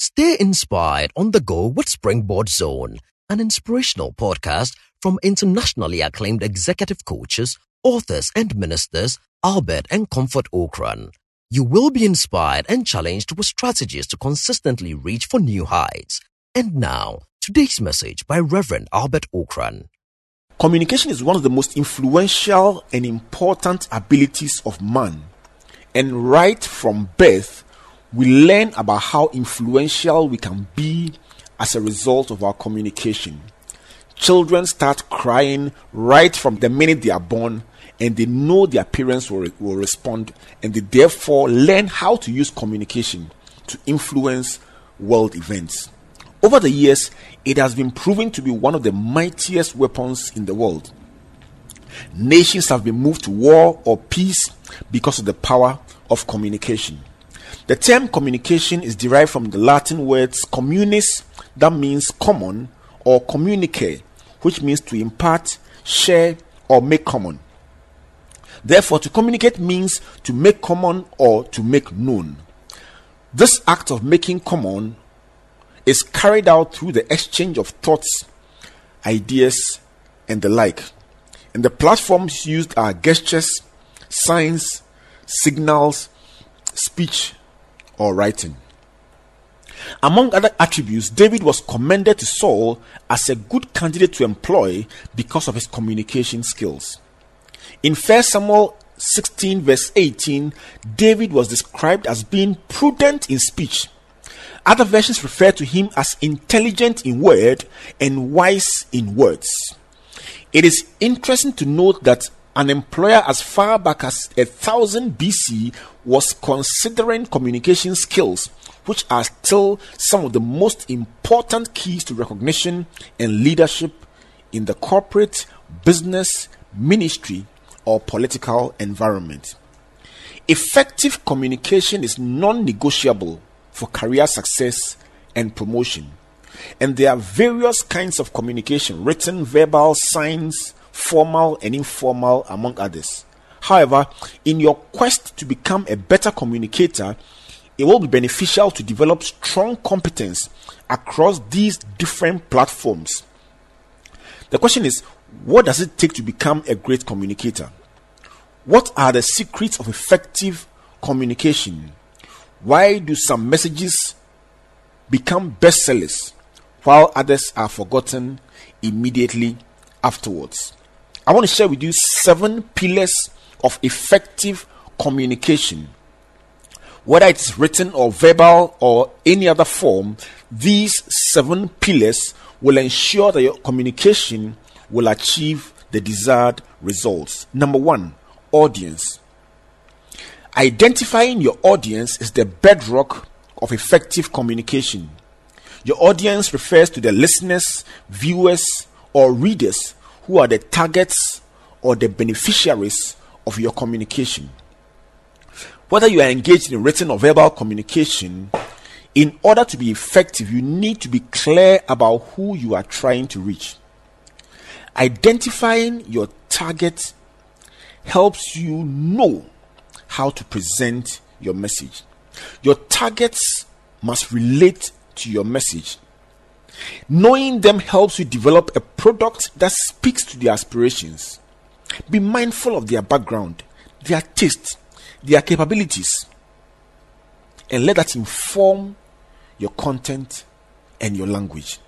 Stay inspired on the go with Springboard Zone, an inspirational podcast from internationally acclaimed executive coaches, authors, and ministers Albert and Comfort Ocran. You will be inspired and challenged with strategies to consistently reach for new heights. And now, today's message by Reverend Albert Ocran. Communication is one of the most influential and important abilities of man. And right from birth, we learn about how influential we can be as a result of our communication. Children start crying right from the minute they are born, and they know their parents will, will respond, and they therefore learn how to use communication to influence world events. Over the years, it has been proven to be one of the mightiest weapons in the world. Nations have been moved to war or peace because of the power of communication. The term communication is derived from the Latin words communis, that means common, or communicare, which means to impart, share, or make common. Therefore, to communicate means to make common or to make known. This act of making common is carried out through the exchange of thoughts, ideas, and the like. And the platforms used are gestures, signs, signals, speech, or writing. Among other attributes, David was commended to Saul as a good candidate to employ because of his communication skills. In 1 Samuel 16, verse 18, David was described as being prudent in speech. Other versions refer to him as intelligent in word and wise in words. It is interesting to note that an employer as far back as 1000 BC was considering communication skills, which are still some of the most important keys to recognition and leadership in the corporate, business, ministry, or political environment. Effective communication is non negotiable for career success and promotion. And there are various kinds of communication written, verbal, signs, formal, and informal, among others. However, in your quest to become a better communicator, it will be beneficial to develop strong competence across these different platforms. The question is what does it take to become a great communicator? What are the secrets of effective communication? Why do some messages become bestsellers while others are forgotten immediately afterwards? I want to share with you seven pillars of effective communication. Whether it's written or verbal or any other form, these seven pillars will ensure that your communication will achieve the desired results. Number one, audience. Identifying your audience is the bedrock of effective communication. Your audience refers to the listeners, viewers, or readers who are the targets or the beneficiaries of your communication. Whether you are engaged in written or verbal communication, in order to be effective, you need to be clear about who you are trying to reach. Identifying your target helps you know how to present your message. Your targets must relate to your message. Knowing them helps you develop a product that speaks to their aspirations. Be mindful of their background, their taste, their capabilities, and let that inform your content and your language.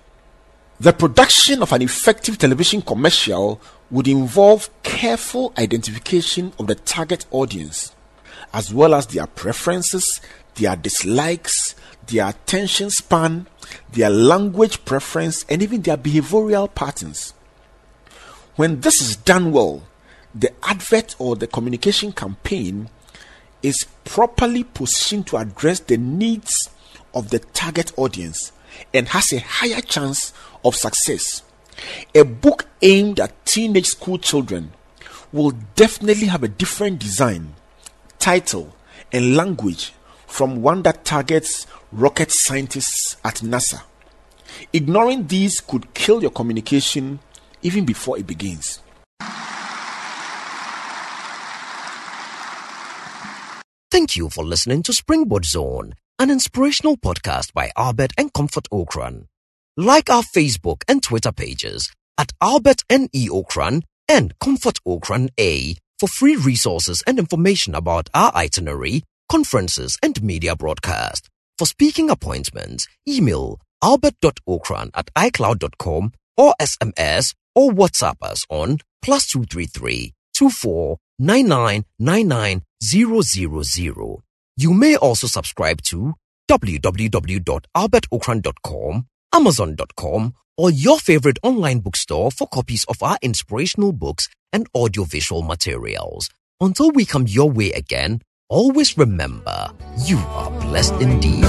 The production of an effective television commercial would involve careful identification of the target audience, as well as their preferences, their dislikes, their attention span, their language preference, and even their behavioral patterns. When this is done well, the advert or the communication campaign is properly positioned to address the needs of the target audience and has a higher chance of success. A book aimed at teenage school children will definitely have a different design, title, and language from one that targets rocket scientists at NASA. Ignoring these could kill your communication even before it begins. Thank you for listening to Springboard Zone, an inspirational podcast by Albert and Comfort Ocran. Like our Facebook and Twitter pages at Albert N.E. Ocran and Comfort Ocran A for free resources and information about our itinerary, conferences, and media broadcast. For speaking appointments, email albert.ocran at icloud.com or SMS or WhatsApp us on plus 233 24 99 99 000. You may also subscribe to www.albertocran.com, amazon.com, or your favorite online bookstore for copies of our inspirational books and audiovisual materials. Until we come your way again, always remember you are blessed indeed.